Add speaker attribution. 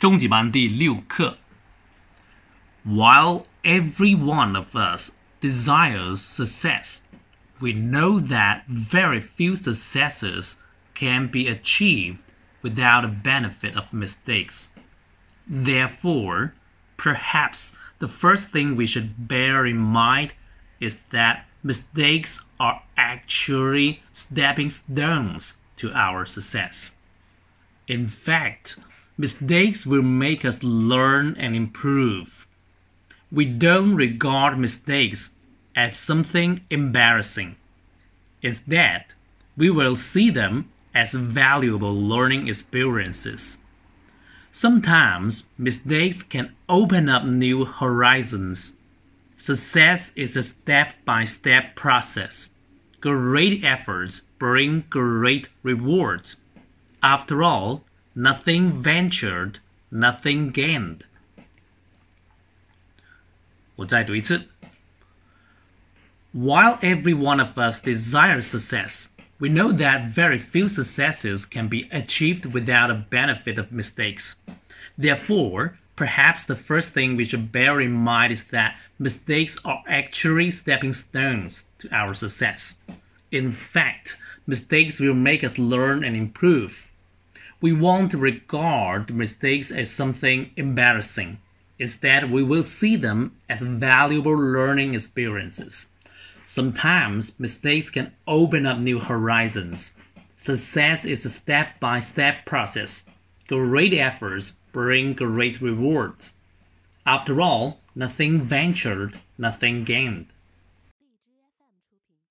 Speaker 1: 终极班第六课。While every one of us desires success, we know that very few successes can be achieved without the benefit of mistakes. Therefore, perhaps the first thing we should bear in mind is that mistakes are actually stepping stones to our success. In fact, mistakes will make us learn and improve. We don't regard mistakes as something embarrassing. Instead, we will see them as valuable learning experiences. Sometimes mistakes can open up new horizons. Success is a step by step process. Great efforts bring great rewards. After all, nothing ventured, nothing gained. 我再读一次。While every one of us desires success, we know that very few successes can be achieved without a benefit of mistakes. Therefore, perhaps the first thing we should bear in mind is that mistakes are actually stepping stones to our success. In fact, mistakes will make us learn and improve. We won't regard mistakes as something embarrassing. Instead, we will see them as valuable learning experiences. Sometimes mistakes can open up new horizons. Success is a step by step process. Great efforts bring great rewards. After all, nothing ventured, nothing gained.